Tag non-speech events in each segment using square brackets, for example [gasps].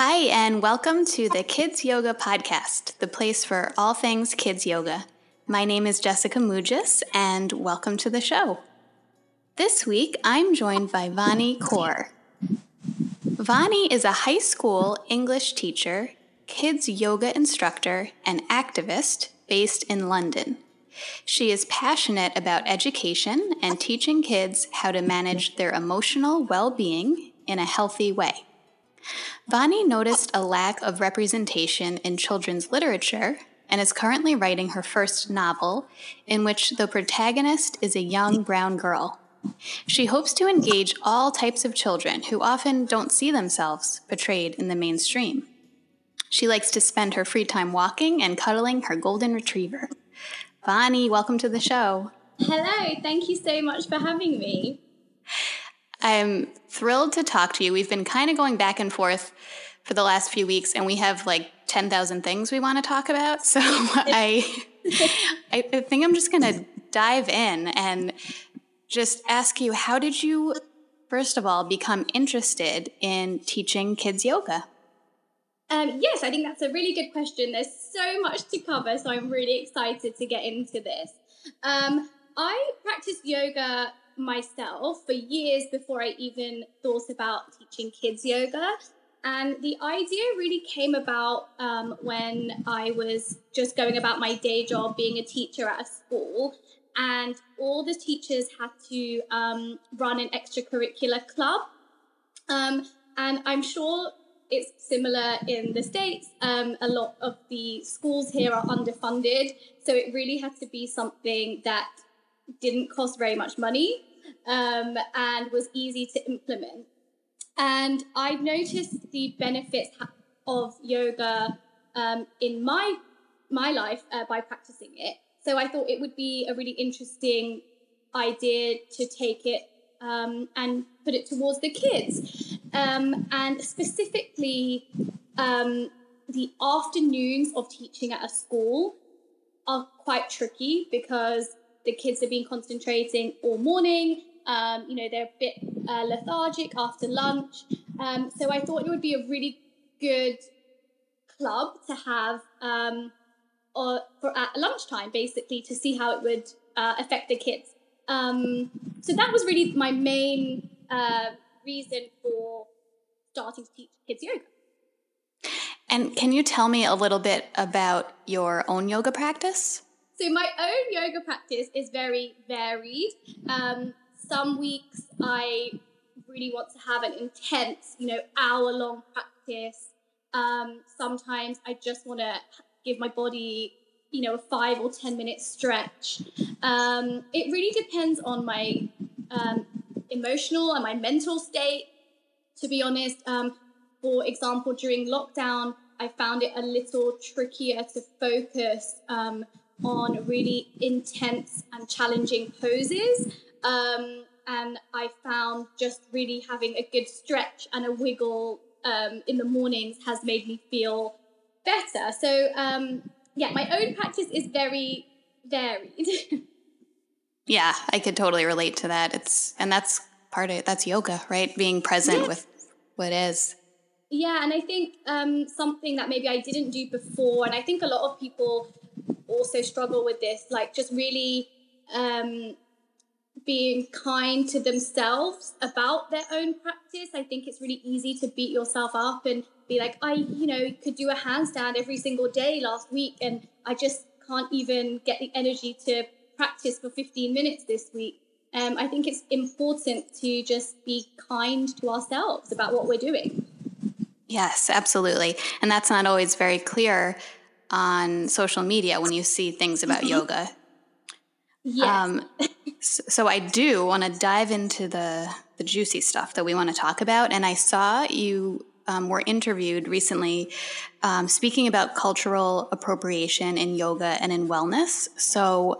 Hi, and welcome to the Kids Yoga Podcast, the place for all things kids yoga. My name is Jessica Mugis, and welcome to the show. This week, I'm joined by Vaani Kaur. Vaani is a high school English teacher, kids yoga instructor, and activist based in London. She is passionate about education and teaching kids how to manage their emotional well being in a healthy way. Vaani noticed a lack of representation in children's literature and is currently writing her first novel, in which the protagonist is a young brown girl. She hopes to engage all types of children who often don't see themselves portrayed in the mainstream. She likes to spend her free time walking and cuddling her golden retriever. Vaani, welcome to the show. Hello, thank you so much for having me. I'm thrilled to talk to you. We've been kind of going back and forth for the last few weeks, and we have like 10,000 things we want to talk about. [laughs] So [laughs] I, I think I'm just going to dive in and just ask you how did you, first of all, become interested in teaching kids yoga? Um, yes, I think that's a really good question. There's so much to cover, so I'm really excited to get into this. Um, I practiced yoga myself for years before I even thought about teaching kids yoga. And the idea really came about um, when I was just going about my day job being a teacher at a school. And all the teachers had to um, run an extracurricular club. Um, and I'm sure it's similar in the States. Um, a lot of the schools here are underfunded. So it really had to be something that didn't cost very much money um, and was easy to implement. And I've noticed the benefits of yoga um, in my my life uh, by practicing it. So I thought it would be a really interesting idea to take it um, and put it towards the kids, um, and specifically um, the afternoons of teaching at a school are quite tricky because the kids have been concentrating all morning um, you know, they're a bit uh, lethargic after lunch. Um, so I thought it would be a really good club to have um, or for at lunchtime, basically, to see how it would uh, affect the kids. Um, so that was really my main uh, reason for starting to teach kids yoga. And can you tell me a little bit about your own yoga practice? So my own yoga practice is very varied. Um, some weeks I really want to have an intense, you know, hour long practice. Um, sometimes I just want to give my body, you know, a five or 10 minute stretch. Um, it really depends on my um, emotional and my mental state. To be honest, um, for example, during lockdown, I found it a little trickier to focus um, on really intense and challenging poses. Um, and I found just really having a good stretch and a wiggle um, in the mornings has made me feel better. So, um, yeah, my own practice is very varied. [laughs] yeah, I could totally relate to that. It's and that's part of it. That's yoga, right? Being present yes. with what is. Yeah, and I think um, something that maybe I didn't do before, and I think a lot of people also struggle with this, like just really um, being kind to themselves about their own practice. I think it's really easy to beat yourself up and be like, I, you know, could do a handstand every single day last week and I just can't even get the energy to practice for 15 minutes this week. Um, I think it's important to just be kind to ourselves about what we're doing. Yes, absolutely. And that's not always very clear on social media when you see things about mm-hmm. yoga. Yes. Um, so I do want to dive into the the juicy stuff that we want to talk about. And I saw you um, were interviewed recently um, speaking about cultural appropriation in yoga and in wellness. So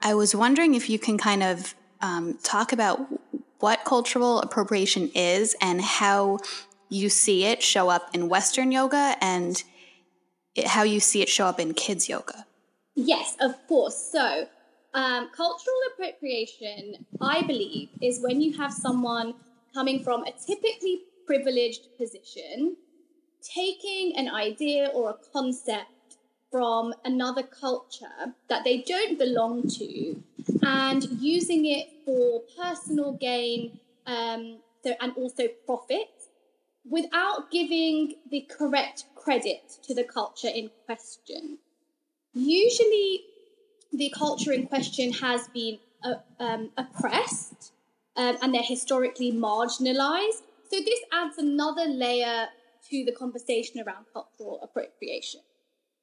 I was wondering if you can kind of um, talk about what cultural appropriation is and how you see it show up in Western yoga and how you see it show up in kids yoga. Yes, of course. So um, cultural appropriation, I believe, is when you have someone coming from a typically privileged position taking an idea or a concept from another culture that they don't belong to and using it for personal gain um, so, and also profit without giving the correct credit to the culture in question. Usually, the culture in question has been uh, um, oppressed um, and they're historically marginalized. So, this adds another layer to the conversation around cultural appropriation.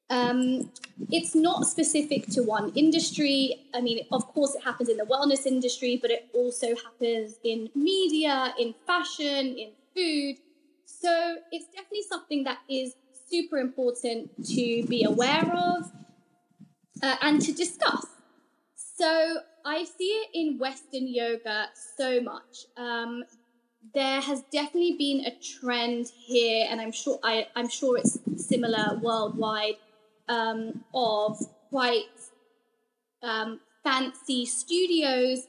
Um, it's not specific to one industry. I mean, of course, it happens in the wellness industry, but it also happens in media, in fashion, in food. So it's definitely something that is super important to be aware of uh, and to discuss. So I see it in Western yoga so much. Um, there has definitely been a trend here, and I'm sure I, I'm sure it's similar worldwide um, of quite um, fancy studios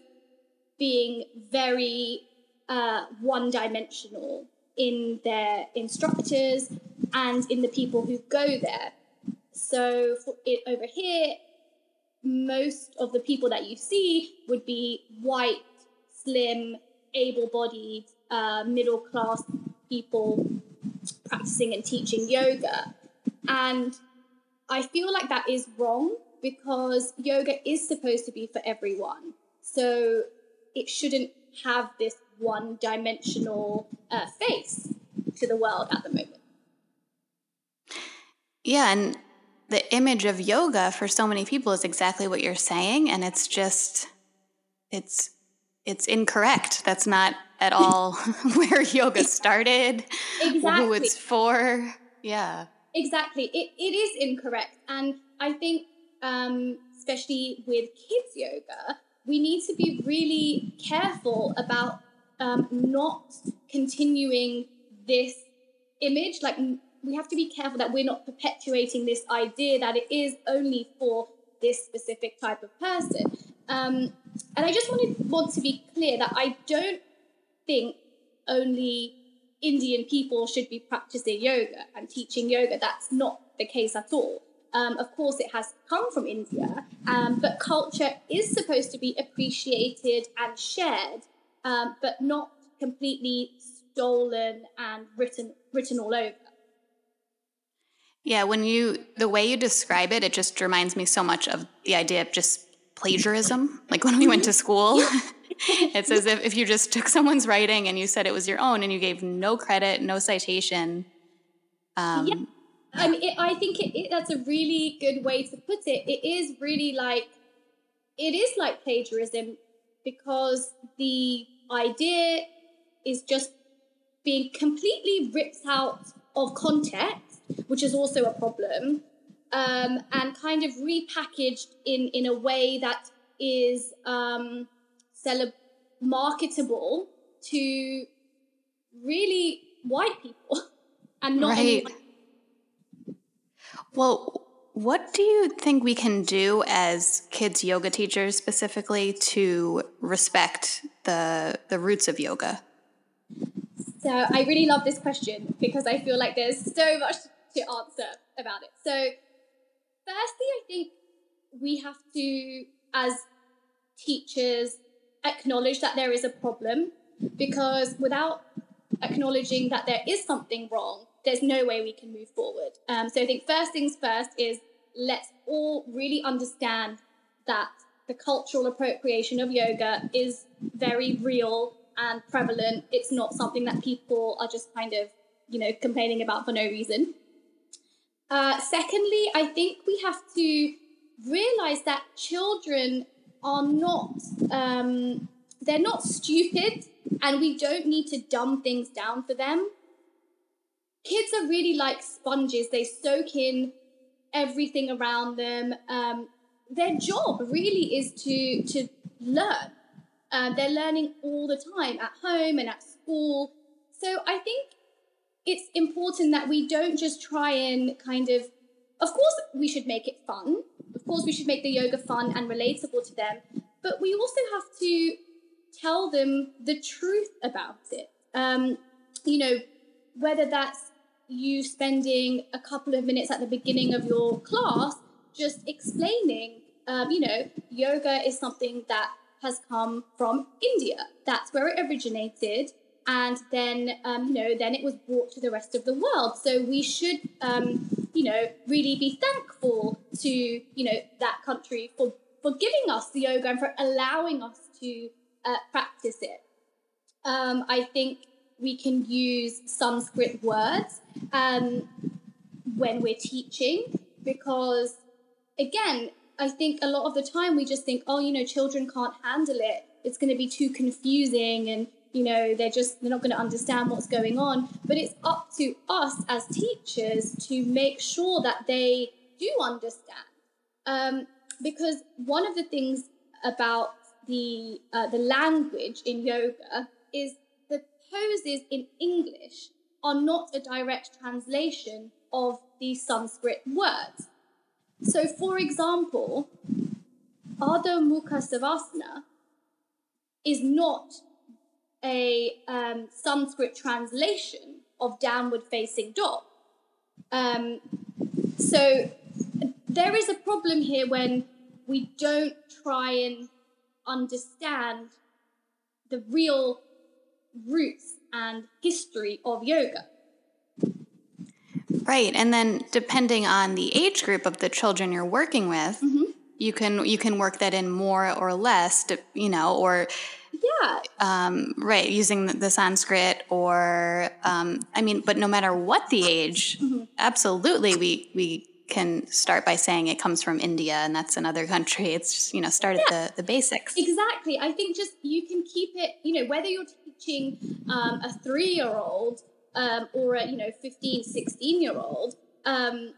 being very uh, one dimensional in their instructors and in the people who go there. So it over here, most of the people that you see would be white, slim, able-bodied, uh, middle-class people practicing and teaching yoga. And I feel like that is wrong because yoga is supposed to be for everyone. So it shouldn't have this one dimensional uh, face to the world at the moment. Yeah, and the image of yoga for so many people is exactly what you're saying and it's just it's it's incorrect. That's not at [laughs] all [laughs] where yoga started, exactly. who it's for. Yeah. Exactly. It, it is incorrect. And I think, um, especially with kids yoga, we need to be really careful about um, not continuing this image. Like, we have to be careful that we're not perpetuating this idea that it is only for this specific type of person. Um, and I just wanted want to be clear that I don't think only Indian people should be practicing yoga and teaching yoga. That's not the case at all. Um, of course, it has come from India, um, but culture is supposed to be appreciated and shared, um, but not completely stolen and written written all over. Yeah, when you the way you describe it, it just reminds me so much of the idea of just plagiarism. Like when we went to school, [laughs] it's as if, if you just took someone's writing and you said it was your own and you gave no credit, no citation. Um, yeah. I mean, it, I think it, it, that's a really good way to put it. It is really like, it is like plagiarism because the idea is just being completely ripped out of context, which is also a problem, um, and kind of repackaged in, in a way that is um, marketable to really white people [laughs] and not right. Well, what do you think we can do as kids yoga teachers specifically to respect the the roots of yoga? So I really love this question because I feel like there's so much to answer about it. So firstly, I think we have to as teachers acknowledge that there is a problem because without acknowledging that there is something wrong, there's no way we can move forward. Um, so I think first things first is let's all really understand that the cultural appropriation of yoga is very real and prevalent. It's not something that people are just kind of, you know, complaining about for no reason. Uh, secondly, I think we have to realize that children are not um, they're not stupid and we don't need to dumb things down for them. Kids are really like sponges. They soak in everything around them. Um, their job really is to to learn. Uh, they're learning all the time at home and at school. So i think it's important that we don't just try and kind of of course we should make it fun of course, we should make the yoga fun and relatable to them, but we also have to tell them the truth about it. Um, you know, whether that's you spending a couple of minutes at the beginning of your class just explaining, um, you know, yoga is something that has come from India. That's where it originated. And then, um, you know, then it was brought to the rest of the world. So we should, um, you know, really be thankful to, you know, that country for, for giving us the yoga and for allowing us to uh, practice it. Um, I think we can use Sanskrit words um, when we're teaching because, again, I think a lot of the time we just think, oh, you know, children can't handle it. It's going to be too confusing and, you know, they're just, they're not going to understand what's going on. But it's up to us as teachers to make sure that they do understand. Um, because one of the things about the, uh, the language in yoga is the poses in English are not a direct translation of the Sanskrit words. So, for example, Ardha Mukha Savasana is not a um, Sanskrit translation of downward facing dog. Um, so, there is a problem here when we don't try and understand the real roots and history of yoga. Right. And then depending on the age group of the children you're working with, mm-hmm. you can you can work that in more or less, you know, or yeah. Um, right, using the, Sanskrit or um, I mean, but no matter what the age, mm-hmm. absolutely we we can start by saying it comes from India and that's another country. It's just, you know, start yeah. at the, the basics. Exactly. I think just you can keep it, you know, whether you're teaching um, a three year old um, or a you know 15 16 year old um,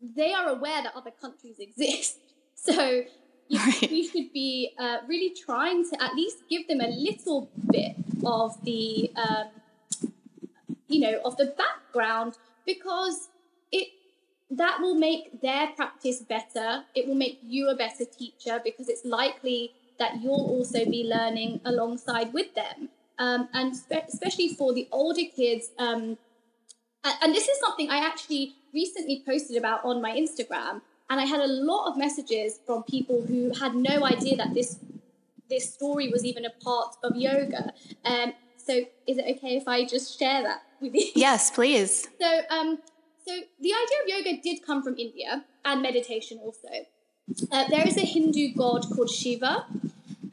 they are aware that other countries [laughs] exist so you, right. we should be uh, really trying to at least give them a little bit of the um, you know of the background because it that will make their practice better it will make you a better teacher because it's likely that you'll also be learning alongside with them um, and spe- especially for the older kids. Um, and this is something I actually recently posted about on my Instagram, and I had a lot of messages from people who had no idea that this this story was even a part of yoga. Um, so is it okay if I just share that with you? Yes, please. [laughs] So, um, so the idea of yoga did come from India and meditation also. Uh, there is a Hindu god called Shiva,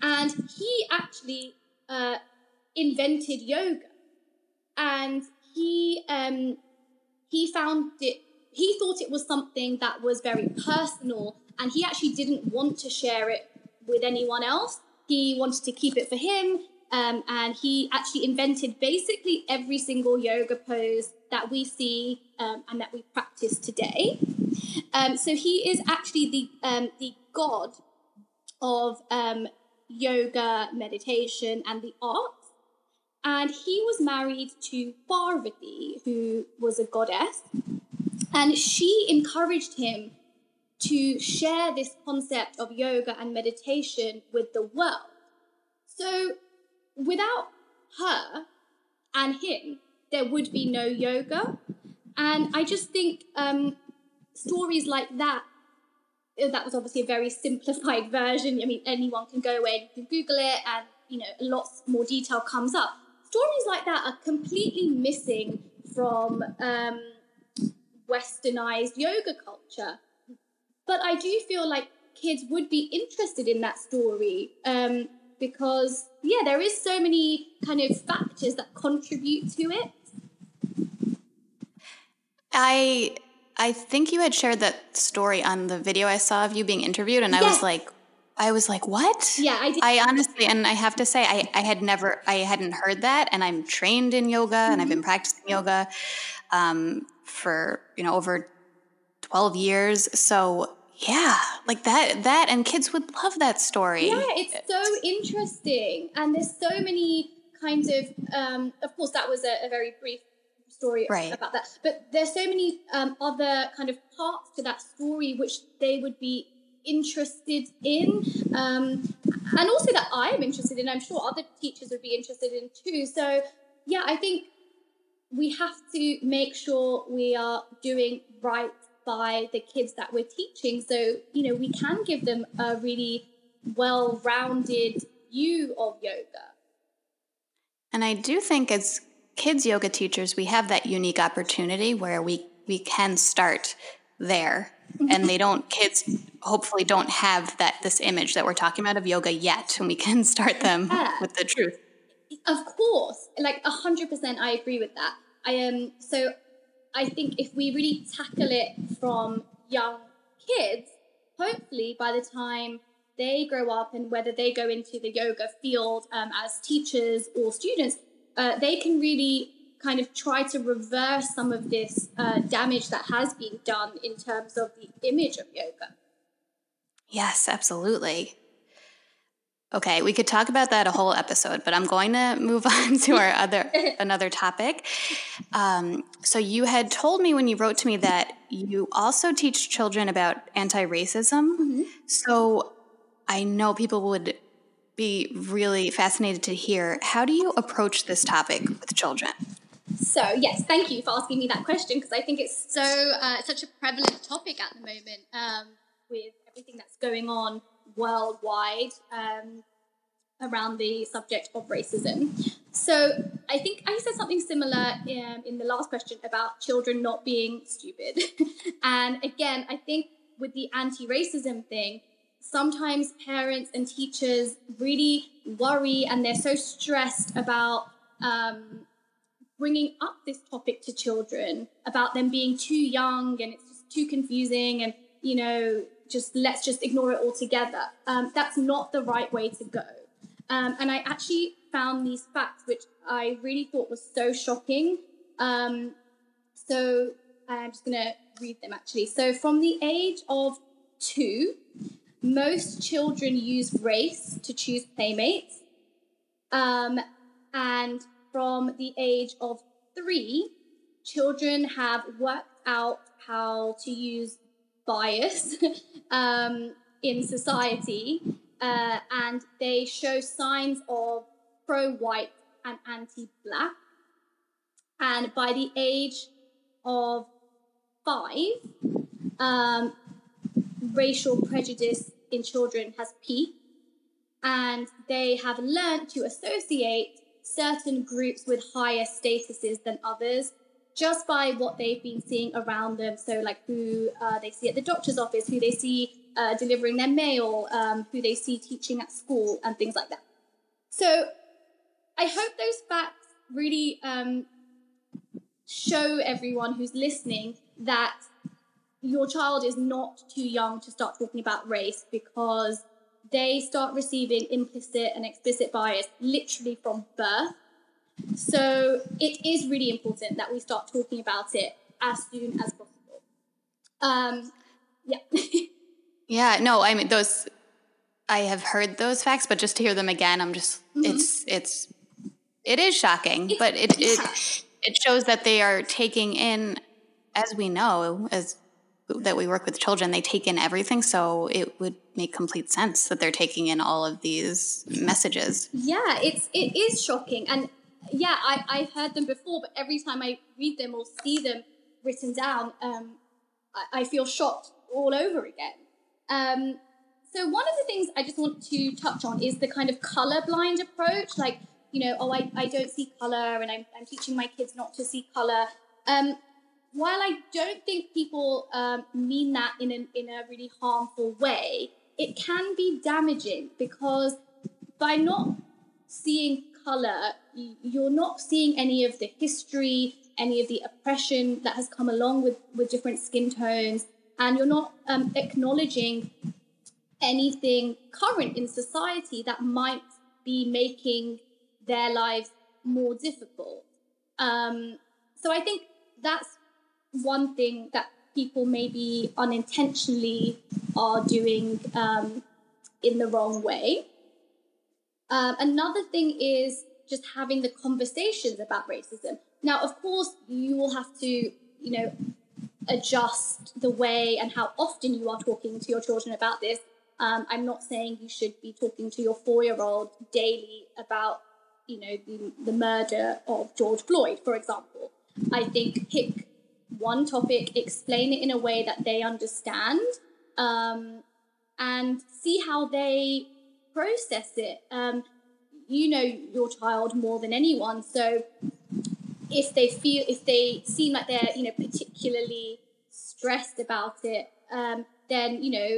and he actually uh, invented yoga, and he um, he found it. He thought it was something that was very personal, and he actually didn't want to share it with anyone else. He wanted to keep it for him, um, and he actually invented basically every single yoga pose that we see um, and that we practice today. Um, so he is actually the um, the god of um, yoga, meditation, and the art. And he was married to Parvati, who was a goddess. And she encouraged him to share this concept of yoga and meditation with the world. So without her and him, there would be no yoga. And I just think um, stories like that, that was obviously a very simplified [laughs] version. I mean, anyone can go away and Google it, and you know, lots more detail comes up stories like that are completely missing from um, westernized yoga culture. But I do feel like kids would be interested in that story um, because, yeah, there is so many kind of factors that contribute to it. I I think you had shared that story on the video I saw of you being interviewed, and yes. I was like, I was like, what? Yeah, I did. I honestly, and I have to say, I, I had never, I hadn't heard that. And I'm trained in yoga mm-hmm. and I've been mm-hmm. practicing yoga um, for, you know, over 12 years. So yeah, like that, that, and kids would love that story. Yeah, it's so interesting. And there's so many kinds of, um, of course, that was a, a very brief story right. about that. But there's so many um, other kind of parts to that story which they would be interested in, um, and also that I am interested in. I'm sure other teachers would be interested in too. So, yeah, I think we have to make sure we are doing right by the kids that we're teaching. So, you know, we can give them a really well rounded view of yoga. And I do think as kids yoga teachers, we have that unique opportunity where we, we can start there. Mm-hmm. and they don't kids hopefully don't have that this image that we're talking about of yoga yet and we can [laughs] start them yeah. with the truth of course like 100% i agree with that i am um, so i think if we really tackle it from young kids hopefully by the time they grow up and whether they go into the yoga field um, as teachers or students uh, they can really kind of try to reverse some of this uh, damage that has been done in terms of the image of yoga. Yes, absolutely. Okay, we could talk about that a whole episode, but I'm going to move [laughs] on to our other [laughs] another topic. Um, so you had told me when you wrote to me that you also teach children about anti-racism. Mm-hmm. So I know people would be really fascinated to hear how do you approach this topic with children? So yes, thank you for asking me that question because I think it's so uh, such a prevalent topic at the moment um, with everything that's going on worldwide um, around the subject of racism. So I think I said something similar in, um, in the last question about children not being stupid, [laughs] and again, I think with the anti-racism thing, sometimes parents and teachers really worry and they're so stressed about um, bringing up this topic to children about them being too young and it's just too confusing and you know just let's just ignore it altogether. Um, that's not the right way to go. Um, and i actually found these facts which i really thought was so shocking. Um, so i'm just going to read them actually. So from the age of two most children use race to choose playmates. Um, and from the age of three, children have worked out how to use bias [laughs] um, in society uh, and they show signs of pro white and anti black. And by the age of five, um, racial prejudice in children has peaked, and they have learned to associate certain groups with higher statuses than others just by what they've been seeing around them. So, like who uh, they see at the doctor's office, who they see uh, delivering their mail, um, who they see teaching at school, and things like that. So, I hope those facts really um, show everyone who's listening that your child is not too young to start talking about race because they start receiving implicit and explicit bias literally from birth. So it is really important that we start talking about it as soon as possible. Um, yeah. [laughs] yeah, no, I mean, those, I have heard those facts, but just to hear them again, I'm just, mm-hmm. it's, it's, it is shocking, it's, but it, yeah. it, it shows that they are taking in, as we know, as that we work with children, they take in everything. So it would make complete sense that they're taking in all of these messages. Yeah, it's it is shocking, and yeah, I I've heard them before, but every time I read them or see them written down, um, I, I feel shocked all over again. Um, so one of the things I just want to touch on is the kind of colorblind approach, like you know, oh, I, I don't see color, and I'm, I'm teaching my kids not to see color. Um, while I don't think people um, mean that in, an, in a really harmful way, it can be damaging because by not seeing color, you're not seeing any of the history, any of the oppression that has come along with, with different skin tones, and you're not um, acknowledging anything current in society that might be making their lives more difficult. Um, so I think that's one thing that people maybe unintentionally are doing um, in the wrong way. Um, another thing is just having the conversations about racism. Now, of course, you will have to, you know, adjust the way and how often you are talking to your children about this. Um, I'm not saying you should be talking to your four-year-old daily about, you know, the, the murder of George Floyd, for example. I think pick one topic, explain it in a way that they understand, um, and see how they process it. Um, you know your child more than anyone, so if they feel if they seem like they're you know particularly stressed about it, um, then you know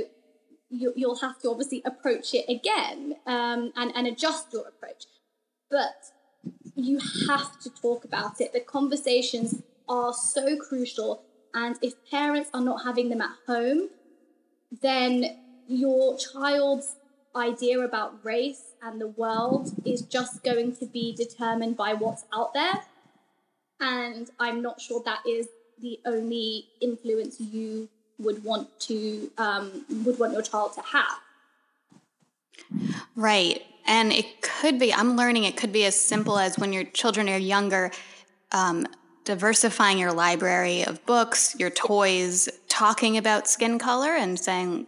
you, will have to obviously approach it again um, and and adjust your approach. But you have to talk about it. The conversations are so crucial, and if parents are not having them at home, then your child's idea about race and the world is just going to be determined by what's out there. And I'm not sure that is the only influence you would want to um, would want your child to have. Right, and it could be. I'm learning it could be as simple as when your children are younger. Um, diversifying your library of books, your toys, talking about skin color and saying,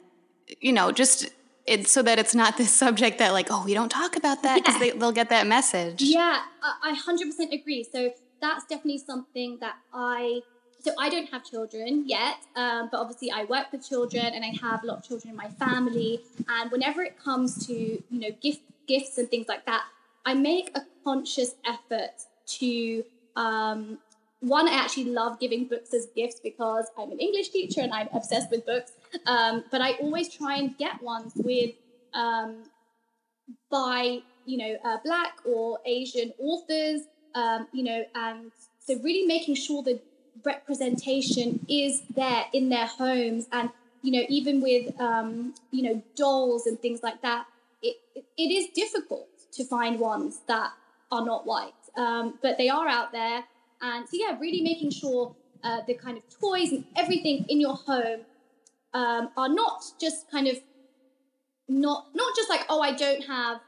you know, just it's so that it's not this [laughs] subject that like, oh, we don't talk about that because yeah. they, they'll get that message. Yeah, I 100% agree. So that's definitely something that I so I don't have children yet, um, but obviously I work with children and I have a lot of children in my family. And whenever it comes to you know gift gifts and things like that, I make a conscious effort to um, one. I actually love giving books as gifts because I'm an English teacher and I'm obsessed with books. Um, but I always try and get ones with um, by you know uh, black or Asian authors. Um, you know, and so really making sure that representation is there in their homes and you know even with um, you know dolls and things like that it, it, it is difficult to find ones that are not white um, but they are out there and so yeah really making sure uh, the kind of toys and everything in your home um, are not just kind of not not just like oh i don't have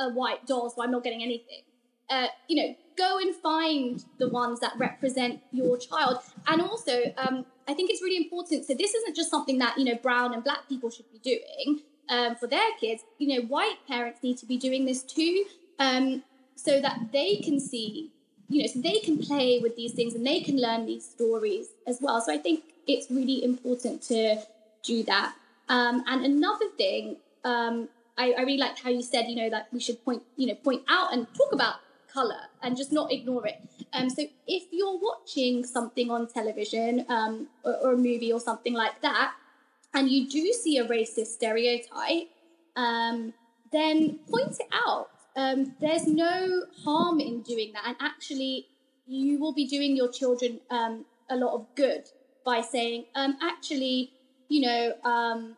a white doll so i'm not getting anything uh, you know go and find the ones that represent your child. And also, um, I think it's really important. So this isn't just something that you know brown and black people should be doing um, for their kids. You know, white parents need to be doing this too, um, so that they can see. You know, so they can play with these things and they can learn these stories as well. So I think it's really important to do that. Um, and another thing, um, I, I really liked how you said, you know, that we should point, you know, point out and talk about color and just not ignore it. Um, so if you're watching something on television um, or, or, a movie or something like that, and you do see a racist stereotype, um, then point it out. Um, there's no harm in doing that, and actually, you will be doing your children um, a lot of good by saying, um, actually, you know,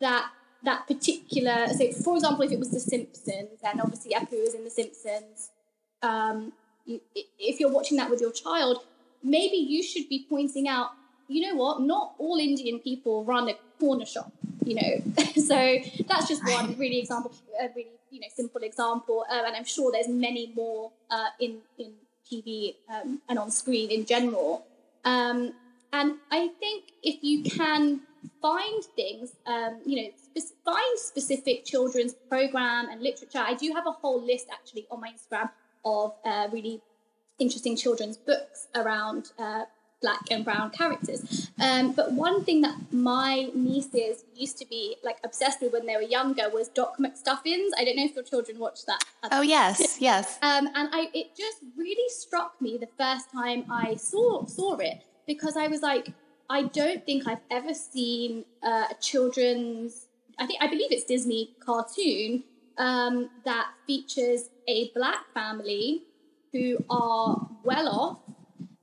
that that particular so for example if it was the simpsons and obviously Apu is in the simpsons um, you, if you're watching that with your child maybe you should be pointing out you know what not all indian people run a corner shop you know. [laughs] So that's just one really example a really you know simple example um, and i'm sure there's many more uh, in in tv um, and on screen in general. Um, and i think if you can find things, um, you know, find specific children's program and literature. I do have a whole list actually on my Instagram of uh, really interesting children's books around uh, black and brown characters. Um, but one thing that my nieces used to be like obsessed with when they were younger was Doc McStuffins. I don't know if your children watch that. Oh yes, [laughs] yes. Um, and I, it just really struck me the first time I saw saw it because I was like, I don't think I've ever seen uh, a children's. I think I believe it's Disney cartoon um, that features a black family who are well off.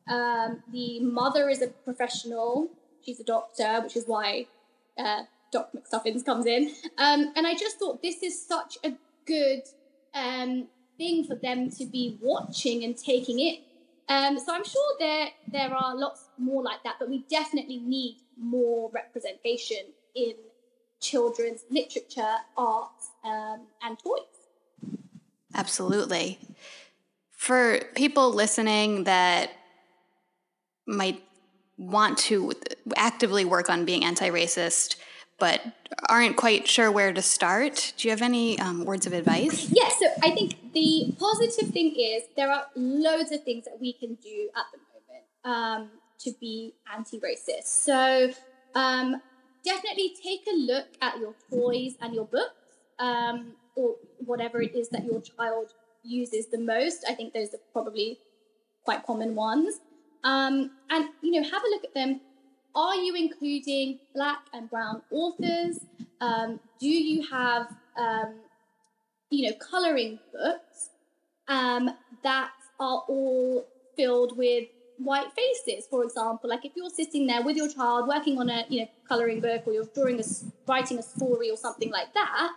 Um, the mother is a professional; she's a doctor, which is why uh, Doc McStuffins comes in. Um, and I just thought this is such a good um, thing for them to be watching and taking it um, so I'm sure there there are lots more like that, but we definitely need more representation in children's literature, arts, um, and toys. Absolutely. For people listening that might want to actively work on being anti-racist, but aren't quite sure where to start, do you have any um, words of advice? Yes, so I think the positive thing is there are loads of things that we can do at the um, to be anti-racist. So um, definitely take a look at your toys and your books, um, or whatever it is that your child uses the most. I think those are probably quite common ones. Um, and you know, have a look at them. Are you including black and brown authors? Um, do you have um, you know coloring books um, that are all filled with white faces, for example. Like if you're sitting there with your child working on a you know coloring book or you're drawing a writing a story or something like that,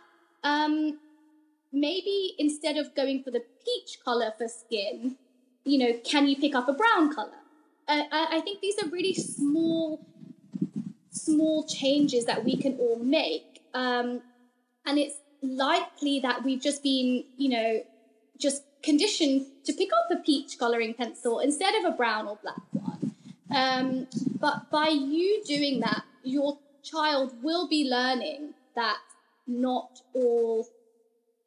um, maybe instead of going for the peach color for skin, you know, can you pick up a brown color? Uh, I think these are really small, small changes that we can all make, um, and it's likely that we've just been, you know, just conditioned to pick up a peach coloring pencil instead of a brown or black one. Um, but by you doing that, your child will be learning that not all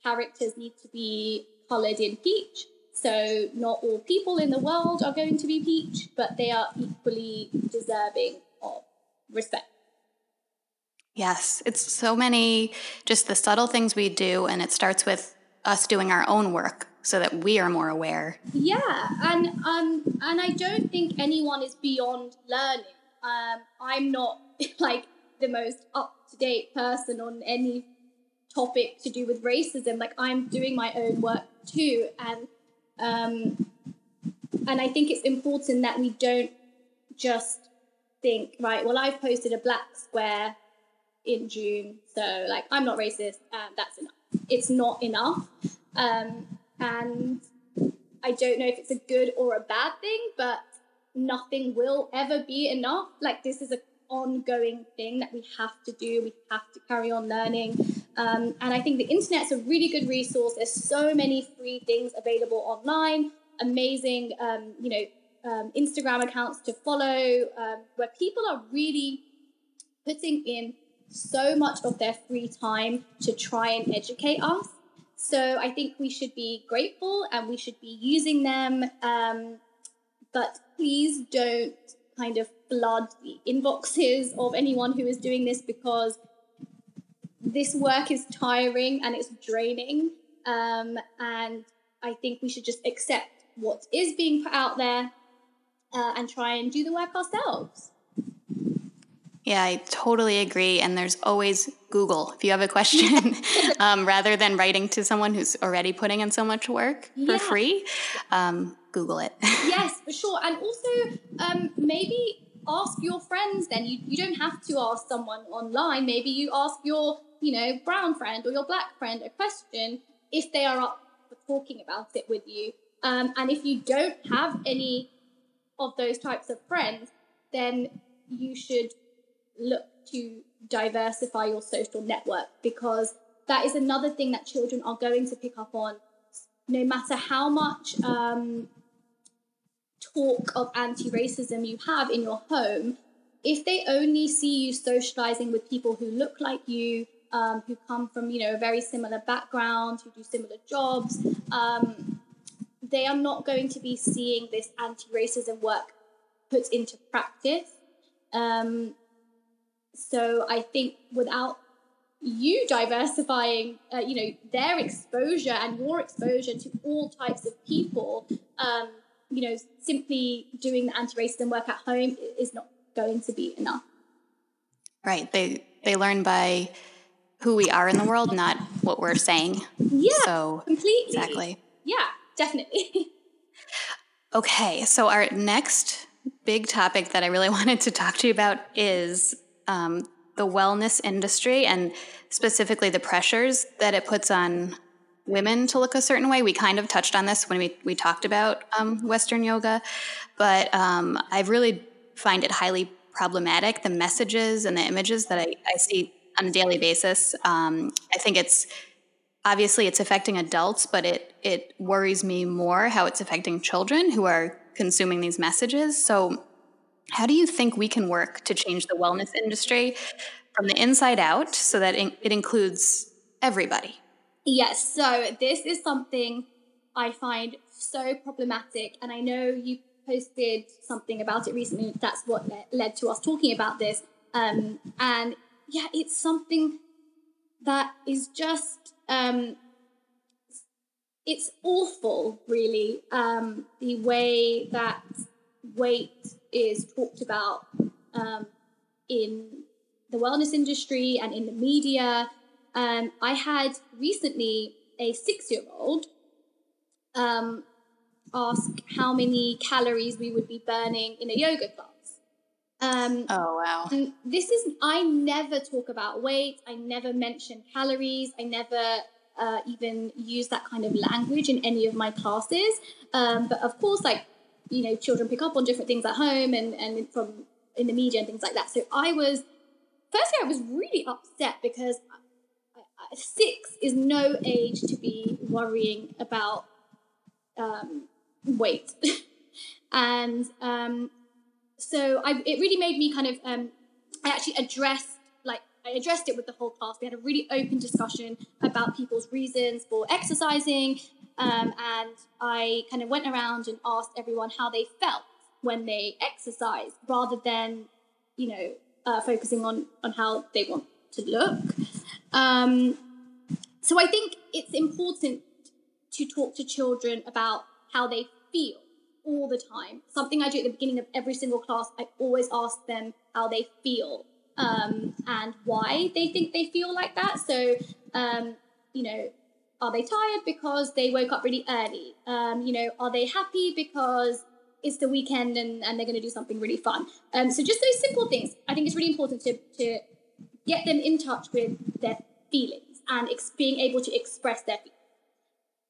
characters need to be colored in peach. So, not all people in the world are going to be peach, but they are equally deserving of respect. Yes, it's so many just the subtle things we do, and it starts with us doing our own work so that we are more aware. Yeah, and um, and I don't think anyone is beyond learning. Um, I'm not [laughs] like the most up to date person on any topic to do with racism. Like I'm doing my own work too, and um, and I think it's important that we don't just think, right? Well, I've posted a black square in June, so like I'm not racist, and that's enough. It's not enough. Um, and I don't know if it's a good or a bad thing, but nothing will ever be enough. Like this is an ongoing thing that we have to do. We have to carry on learning. Um, and I think the internet's a really good resource. There's so many free things available online. Amazing, um, you know, um, Instagram accounts to follow, um, where people are really putting in so much of their free time to try and educate us. So I think we should be grateful and we should be using them. Um, but please don't kind of flood the inboxes of anyone who is doing this because this work is tiring and it's draining. Um, and I think we should just accept what is being put out there uh, and try and do the work ourselves. Yeah, I totally agree. And there's always Google if you have a question, [laughs] um, rather than writing to someone who's already putting in so much work for yeah. free. Um, Google it. [laughs] yes, for sure. And also, um, maybe ask your friends then. You, you don't have to ask someone online. Maybe you ask your, you know, brown friend or your black friend a question if they are up for talking about it with you. Um, and if you don't have any of those types of friends, then you should look to diversify your social network because that is another thing that children are going to pick up on. No matter how much um, talk of anti-racism you have in your home if they only see you socializing with people who look like you um, who come from you know a very similar background who do similar jobs um, they are not going to be seeing this anti-racism work put into practice. Um, so I think without you diversifying, uh, you know, their exposure and your exposure to all types of people, um, you know, simply doing the anti-racism work at home is not going to be enough. Right. They they learn by who we are in the world, not what we're saying. Yeah. So completely. Exactly. Yeah, definitely. [laughs] okay. So our next big topic that I really [laughs] wanted to talk to you about is um, the wellness industry and specifically the pressures that it puts on women to look a certain way. We kind of touched on this when we, we talked about um, Western yoga, but um, I really find it highly problematic the messages and the images that I, I see on a daily basis. Um, I think it's obviously it's affecting adults, but it it worries me more how it's affecting children who are consuming these messages. So how do you think we can work to change the wellness industry from the inside out so that it includes everybody? Yes, so this is something I find so problematic, and I know you posted something about it recently. That's what led to us talking about this. Um, and yeah, it's something that is just um, it's awful, really, um, the way that weight is talked about um, in the wellness industry and in the media. Um, I had recently a six year old um, ask how many calories we would be burning in a yoga class. Um, oh, wow. And this is, I never talk about weight. I never mention calories. I never uh, even use that kind of language in any of my classes. Um, but of course, like, you know, children pick up on different things at home and, and from in the media and things like that. So I was, firstly, I was really upset because six is no age to be worrying about um, weight. [laughs] and um, so I, it really made me kind of, um, I actually addressed like I addressed it with the whole class. We had a really open discussion about people's reasons for exercising, um, and I kind of went around and asked everyone how they felt when they exercised, rather than, you know, uh, focusing on on how they want to look. Um, so I think it's important to talk to children about how they feel all the time. Something I do at the beginning of every single class, I always ask them how they feel um, and why they think they feel like that. So, um, you know, are they tired because they woke up really early? Um, you know, are they happy because it's the weekend and, and they're going to do something really fun? Um, so, just those simple things. I think it's really important to, to get them in touch with their feelings and ex- being able to express their feelings.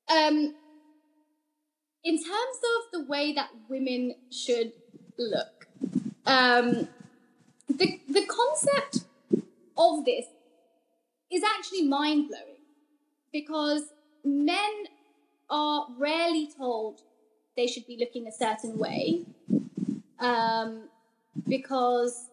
Um, in terms of the way that women should look, um, the, the concept of this is actually mind blowing because men are rarely told they should be looking a certain way um, because,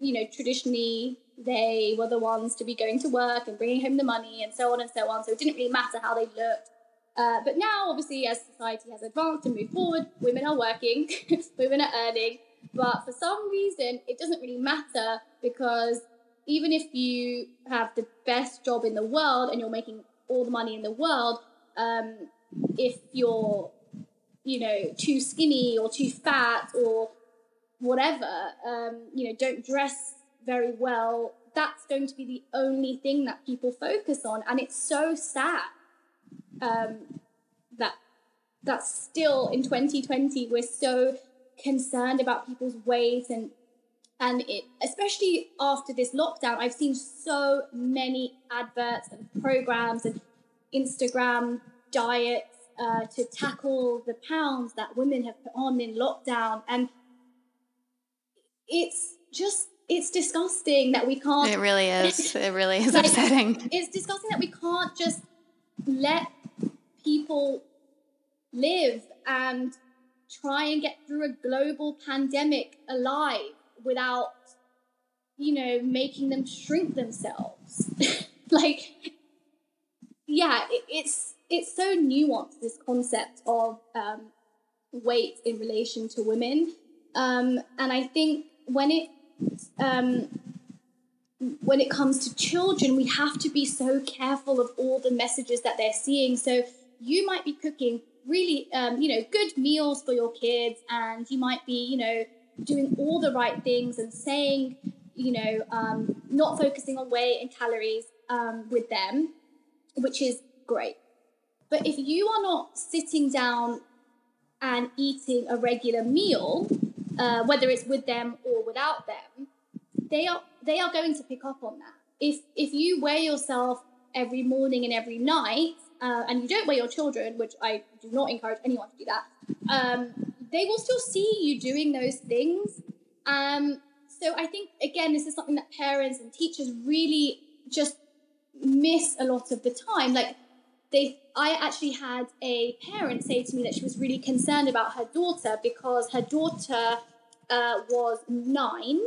you know, traditionally they were the ones to be going to work and bringing home the money and so on and so on. So it didn't really matter how they looked. Uh, but now, obviously, as society has advanced and moved forward, women are working, [laughs] women are earning, but for some reason, it doesn't really matter because even if you have the best job in the world and you're making all the money in the world, um, if you're, you know, too skinny or too fat or whatever, um, you know, don't dress very well, that's going to be the only thing that people focus on. And it's so sad um, that that's still in 2020 we're so concerned about people's weight and and it especially after this lockdown i've seen so many adverts and programs and instagram diets uh, to tackle the pounds that women have put on in lockdown. And it's just it's disgusting that we can't it really [laughs] is. It really is like, upsetting. it's disgusting that we can't just let people live and try and get through a global pandemic alive without, you know, making them shrink themselves. [laughs] like, yeah, it, it's it's so nuanced this concept of um, weight in relation to women, um, and I think when it um, when it comes to children, we have to be so careful of all the messages that they're seeing. So you might be cooking really, um, you know, good meals for your kids, and you might be, you know, doing all the right things and saying, you know, um, not focusing on weight and calories um, with them, which is great. But if you are not sitting down and eating a regular meal, uh, whether it's with them or without them, they are they are going to pick up on that. If if you weigh yourself every morning and every night, uh, and you don't weigh your children, which I do not encourage anyone to do that, um, they will still see you doing those things. Um, so I think again, this is something that parents and teachers really just miss a lot of the time. Like they, I actually had a parent say to me that she was really concerned about her daughter because her daughter uh, was nine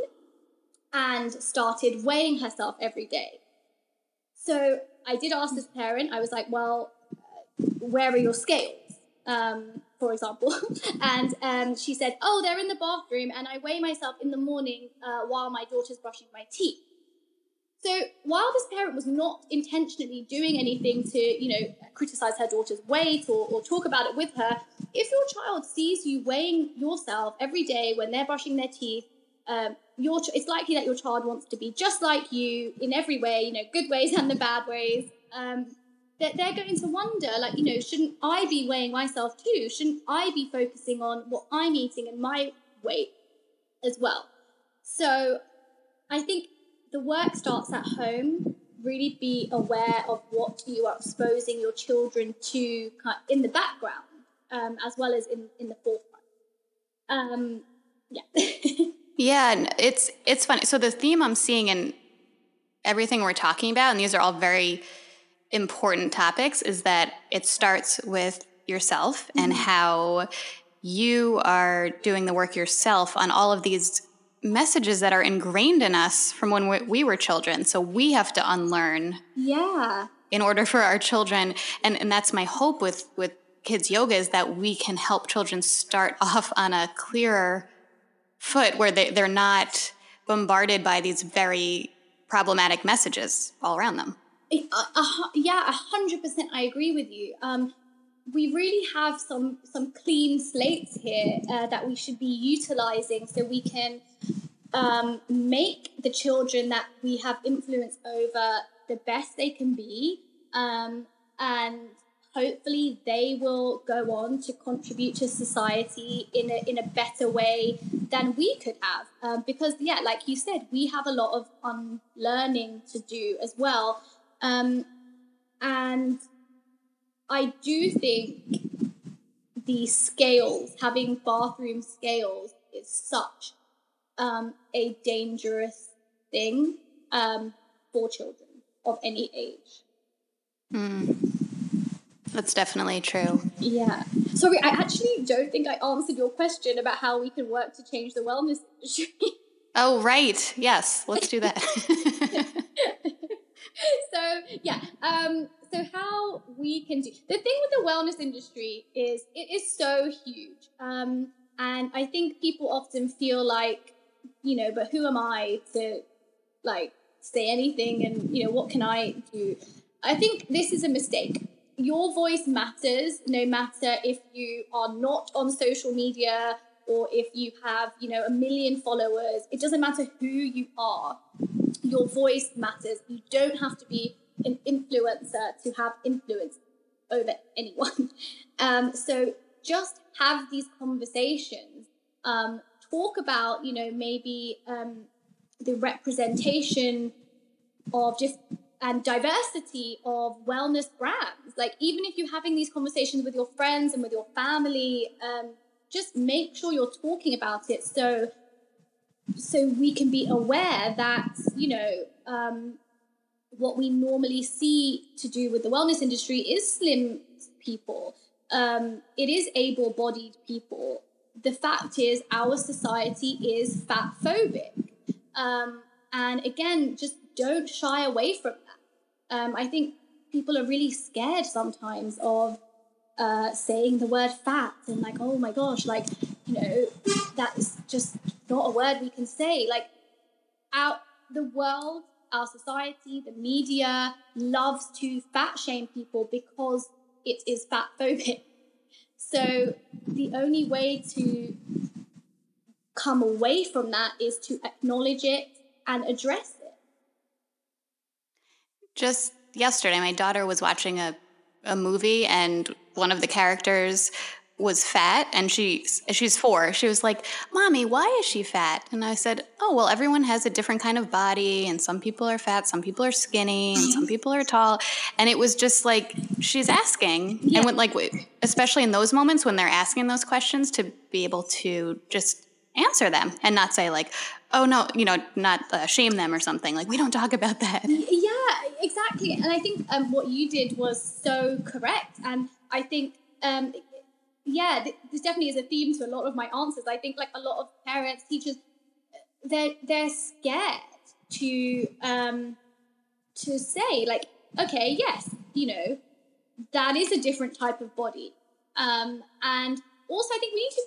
and started weighing herself every day. So I did ask this parent, I was like, well, where are your scales? Um, for example, [laughs] and um, she said, "Oh, they're in the bathroom, and I weigh myself in the morning uh, while my daughter's brushing my teeth." So while this parent was not intentionally doing anything to, you know, criticize her daughter's weight or, or talk about it with her, if your child sees you weighing yourself every day when they're brushing their teeth, um, your it's likely that your child wants to be just like you in every way, you know, good ways and the bad ways. Um, that they're going to wonder, like, you know, shouldn't I be weighing myself too? Shouldn't I be focusing on what I'm eating and my weight as well? So I think the work starts at home. Really be aware of what you are exposing your children to in the background, um, as well as in, in the forefront. Um, yeah. [laughs] yeah, it's it's funny. So the theme I'm seeing in everything we're talking about, and these are all very important topics, is that it starts with yourself mm-hmm. and how you are doing the work yourself on all of these messages that are ingrained in us from when we were children. So we have to unlearn. Yeah. In order for our children, and, and that's my hope with, with kids yoga is that we can help children start [laughs] off on a clearer foot where they, they're not bombarded by these very problematic messages all around them. Yeah, a hundred percent. I agree with you. Um, we really have some some clean slates here uh, that we should be utilizing so we can um, make the children that we have influence over the best they can be um, and hopefully they will go on to contribute to society in a, in a better way than we could have um, because yeah like you said we have a lot of unlearning to do as well um, and I do think the scales, having bathroom scales, is such um, a dangerous thing um, for children of any age. Mm. That's definitely true. Yeah. Sorry, I actually don't think I answered your question about how we can work to change the wellness [laughs] industry. Oh, right. Yes, let's do that. [laughs] so, yeah. Um, so how we can do the thing with the wellness industry is it is so huge. Um, and i think people often feel like you know but who am i to like say anything and you know what can i do? I think this is a mistake. Your voice matters no matter if you are not on social media or if you have you know a million followers. It doesn't matter who you are your voice matters you don't have to be an influencer to have influence over anyone. [laughs] Um, so just have these conversations. Um, talk about, you know, maybe um, the representation of just and diversity of wellness brands. Like even if you're having these conversations with your friends and with your family, um, just make sure you're talking about it so so we can be aware that you know um, what we normally see to do with the wellness industry is slim people. Um, it is able bodied people. The fact is, our society is fat phobic. Um, and again, just don't shy away from that. Um, I think people are really scared sometimes of uh, saying the word fat and like, oh my gosh, like, you know, that's just not a word we can say. Like, out the world our society, the media loves to fat shame people because it is fat phobic. So the only way to come away from that is to acknowledge it and address it. Just yesterday, my daughter was watching a, a movie, and one of the characters was fat and she she's four. She was like mommy why is she fat? And i said oh well everyone has a different kind of body and some people are fat some people are skinny and some [gasps] people are tall. And it was just like she's asking. Yeah. and when like especially in those moments when they're asking those questions to be able to just answer them and not say like oh no you know not uh, shame them or something. Like we don't talk about that. Yeah exactly. And i think um, what you did was so correct. And i think um, yeah, this definitely is a theme to a lot of my answers. I think like a lot of parents, teachers, they're they're scared to um to say like, okay, yes, you know, that is a different type of body. Um, and also, I think we need to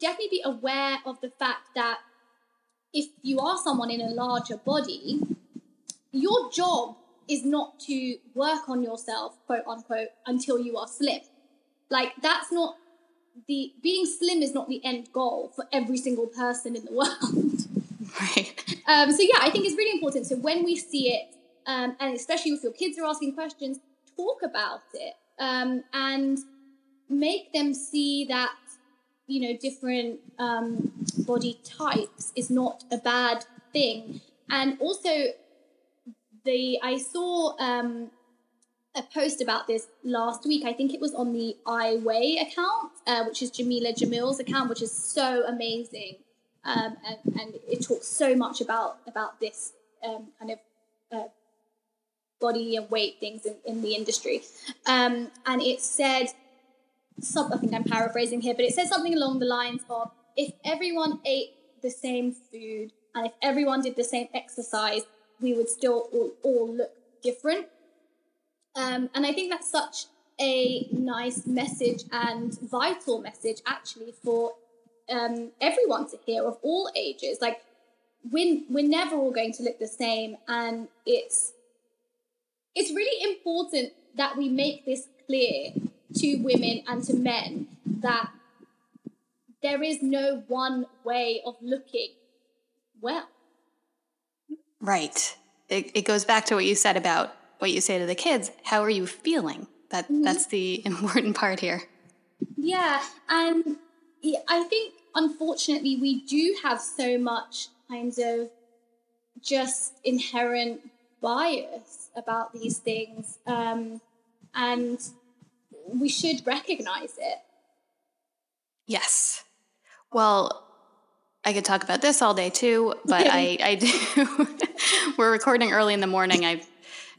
definitely be aware of the fact that if you are someone in a larger body, your job is not to work on yourself, quote unquote, until you are slim. Like that's not the being slim is not the end goal for every single person in the [laughs] world. Right. Um, so yeah, I think it's really important. So when we see it, um, and especially if your kids are asking questions, talk about it um, and make them see that you know different um, body types is not a bad thing. And also, the I saw um, a post about this last week. I think it was on the I Weigh account, uh, which is Jamila Jamil's account, which is so amazing, um, and, and, it talks so much about about this um, kind of uh, body and weight things in, in the industry. Um, and it said, some, I think I'm paraphrasing here, but it says something along the lines of if everyone ate the same food and if everyone did the same exercise, we would still all, all look different. Um, and I think that's such a nice message and vital message actually for um, everyone to hear of all ages. Like we're, we're never all going to look the same and it's it's really important that we make this clear to women and to men that there is no one way of looking well. Right. It, it goes back to what you said about what you say to the kids. How are you feeling? That mm-hmm. that's the [laughs] important part here. Yeah, and I think unfortunately we do have so much kind of just inherent bias about these things, um, and we should recognize it. Yes. Well, I could talk about this all day too, but [laughs] I, I do. [laughs] we're recording early in the morning. I've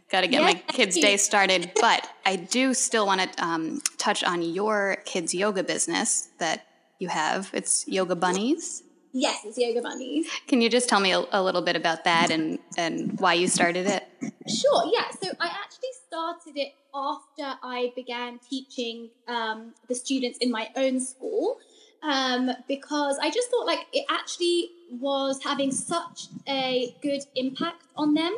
got to get my kids' day started, but I do still want to um, touch on your kids' yoga business that you have. It's Yoga Bunnies. Yes, it's Yoga Bunnies. Can you just tell me a, a, little bit about that and, and why you started it? Sure, yeah. So I actually started it after I began teaching um, the students in my own school um, because I just thought like it actually was having such a good impact on them.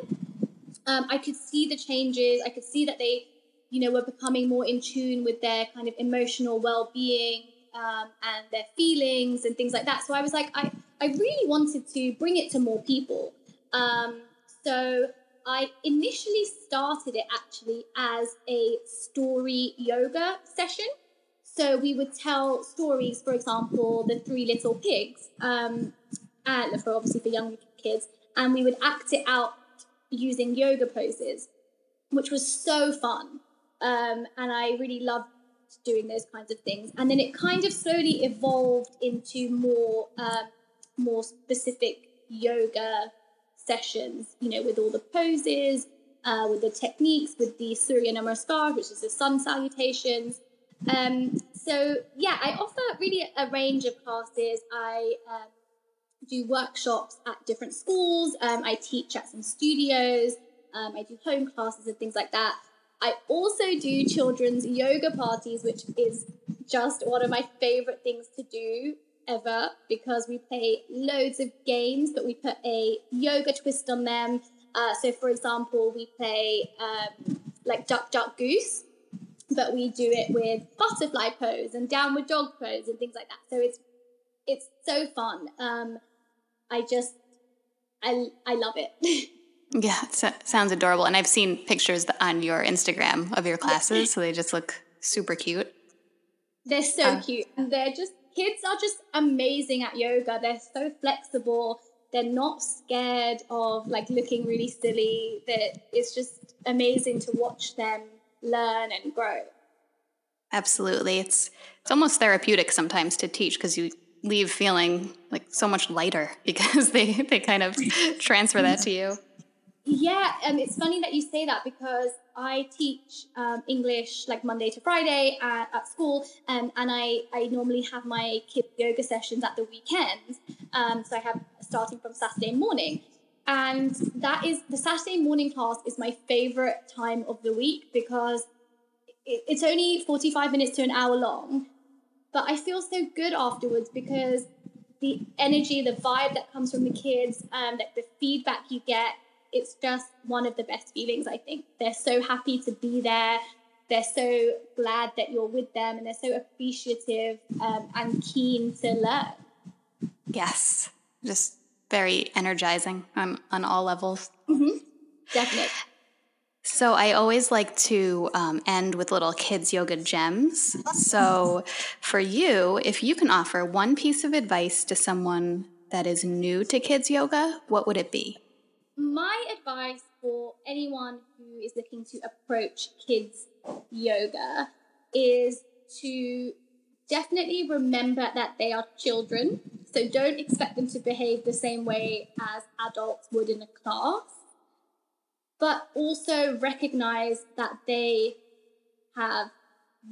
Um, I could see the changes. I could see that they, you know, were becoming more in tune with their kind of emotional well-being um, and their feelings and things like that. So I was like, I, I really wanted to bring it to more people. Um, so I initially started it actually as a story yoga session. So we would tell stories, for example, the Three Little Pigs, um, and for obviously for young kids, and we would act it out using yoga poses, which was so fun. Um, and I really loved doing those kinds of things. And then it kind of slowly evolved into more um, more specific yoga sessions, you know, with all the poses, uh, with the techniques, with the Surya Namaskar, which is the sun salutations. Um, so yeah, I offer really a range of classes. I um, do workshops at different schools. Um, I teach at some studios. Um, I do home classes and things like that. I also do children's yoga parties, which is just one of my favorite things to do ever because we play loads of games, but we put a yoga twist on them. Uh, so, for example, we play um, like Duck, Duck, Goose, but we do it with butterfly pose and downward dog pose and things like that. So it's it's so fun. Um, I just I I love it. [laughs] Yeah, it sounds adorable. And I've seen pictures on your Instagram of your classes, so they just look super cute. They're so uh, cute. And they're just, kids are just amazing at yoga. They're so flexible. They're not scared of like looking really silly. That it's just amazing to watch them learn and grow. Absolutely. It's it's almost therapeutic sometimes to teach because you leave feeling like so much lighter [laughs] because they they kind of transfer that to you. Yeah, and it's funny that you say that because I teach um, English like Monday to Friday at, at school, um, and I, I normally have my kids yoga sessions at the weekends. Um, so I have starting from Saturday morning, and that is the Saturday morning class is my favorite time of the week because it, it's only forty five minutes to an hour long, but I feel so good afterwards because the energy, the vibe that comes from the kids, um, like the feedback you get, it's just one of the best feelings, I think. They're so happy to be there. They're so glad that you're with them and they're so appreciative um, and keen to learn. Yes, just very energizing on, on all levels. Mm-hmm. Definitely. So I always like to um, end with little kids yoga gems. So for you, if you can offer one piece of advice to someone that is new to kids yoga, what would it be? My advice for anyone who is looking to approach kids yoga is to definitely remember that they are children. So don't expect them to behave the same way as adults would in a class but also recognize that they have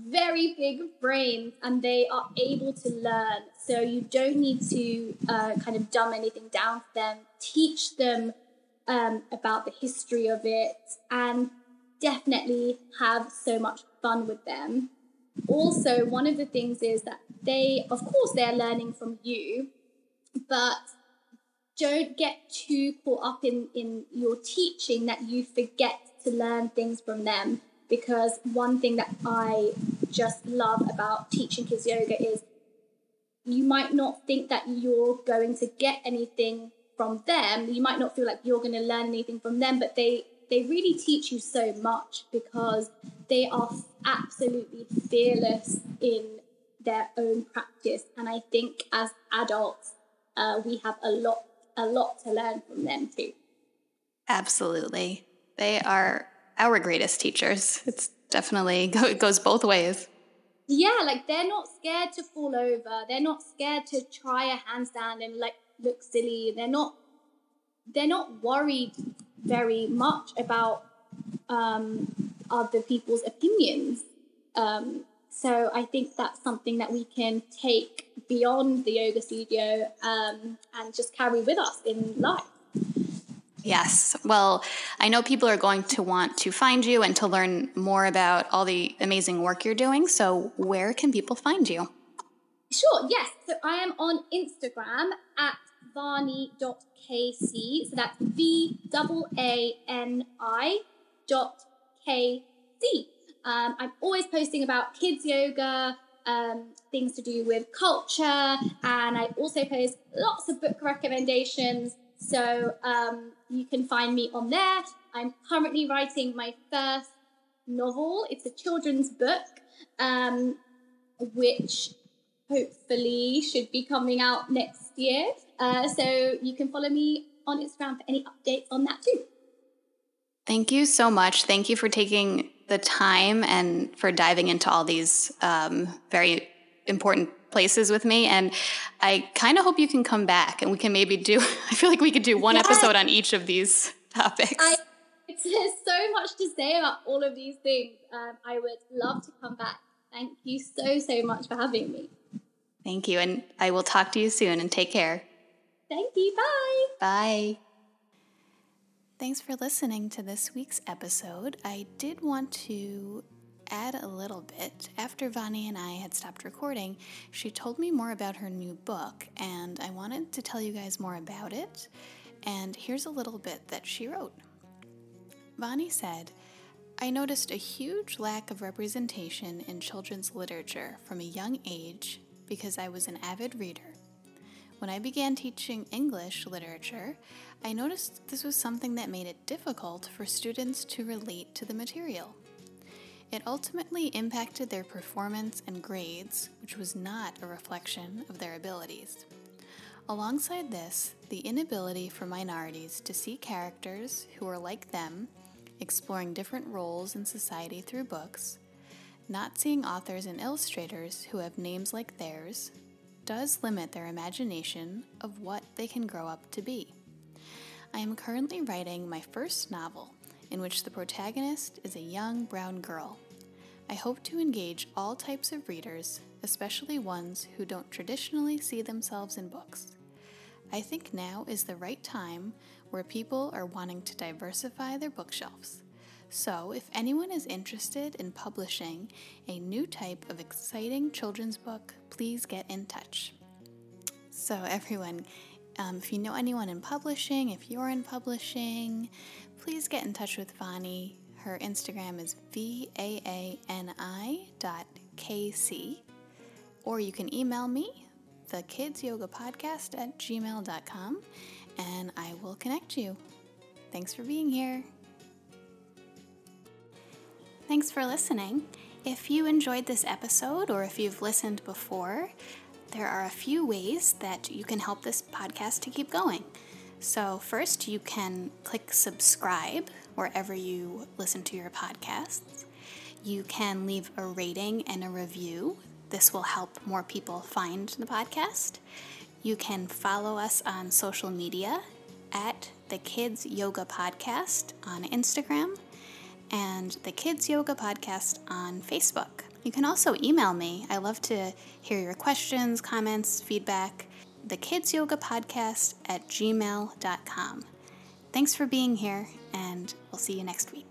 very big brains and they are able to learn. So you don't need to uh, kind of dumb anything down for them. Teach them um, about the history of it and definitely have so much fun with them. Also, one of the things is that they, of course, they're learning from you, but don't get too caught up in, in your teaching that you forget to learn things from them. Because one thing that I just love about teaching kids yoga is you might not think that you're going to get anything from them. You might not feel like you're going to learn anything from them, but they they really teach you so much because they are absolutely fearless in their own practice. And I think as adults, uh, we have a lot a lot to learn from them too. Absolutely. They are our greatest teachers. It's definitely [laughs] it goes both ways. Yeah, like they're not scared to fall over. They're not scared to try a handstand and like look silly. They're not they're not worried very much about um, other people's opinions. Um, so I think that's something that we can take beyond the yoga studio um, and just carry with us in life. Yes. Well, I know people are going to want to find you and to learn more about all the amazing work you're doing. So, where can people find you? Sure, yes. So, I am on Instagram at vaani.kc. So, that's V A N I dot K C. Um, I'm always posting about kids yoga, um, things to do with culture, and I also post lots of book recommendations. So um, you can find me on there. I'm currently writing my first novel. It's a children's book, um, which hopefully should be coming out next year. Uh, so you can follow me on Instagram for any updates on that too. Thank you so much. Thank you for taking the time and for diving into all these um, very important places with me. And I kind of hope you can come back and we can maybe do, [laughs] I feel like we could do one yes. episode on each of these [laughs] topics. I, there's so much to say about all of these things. Um, I would love to come back. Thank you so, so much for having me. Thank you. And I will talk to you soon and take care. Thank you. Bye. Bye. Thanks for listening to this week's episode. I did want to add a little bit. After Vaani and I had stopped recording, she told me more about her new book, and I wanted to tell you guys more about it. And here's a little bit that she wrote. Vaani said, I noticed a huge lack of representation in children's literature from a young age because I was an avid reader. When I began teaching English literature, I noticed this was something that made it difficult for students to relate to the material. It ultimately impacted their performance and grades, which was not a reflection of their abilities. Alongside this, the inability for minorities to see characters who are like them, exploring different roles in society through books, not seeing authors and illustrators who have names like theirs, does limit their imagination of what they can grow up to be. I am currently writing my first novel, in which the protagonist is a young brown girl. I hope to engage all types of readers, especially ones who don't traditionally see themselves in books. I think now is the right time where people are wanting to diversify their bookshelves. So, if anyone is interested in publishing a new type of exciting children's book, please get in touch. So, everyone, um, if you know anyone in publishing, if you're in publishing, please get in touch with Vaani. Her Instagram is V A A N I dot K C. Or you can email me, the Kids Yoga Podcast at gmail.com, and I will connect you. Thanks for being here. Thanks for listening. If you enjoyed this episode or if you've listened before, there are a few ways that you can help this podcast to keep going. So, first, you can click subscribe wherever you listen to your podcasts. You can leave a rating and a review. This will help more people find the podcast. You can follow us on social media at the Kids Yoga Podcast on Instagram and the Kids Yoga Podcast on Facebook. You can also email me. I love to hear your questions, comments, feedback. The Kids Yoga Podcast at gmail.com. Thanks for being here, and we'll see you next week.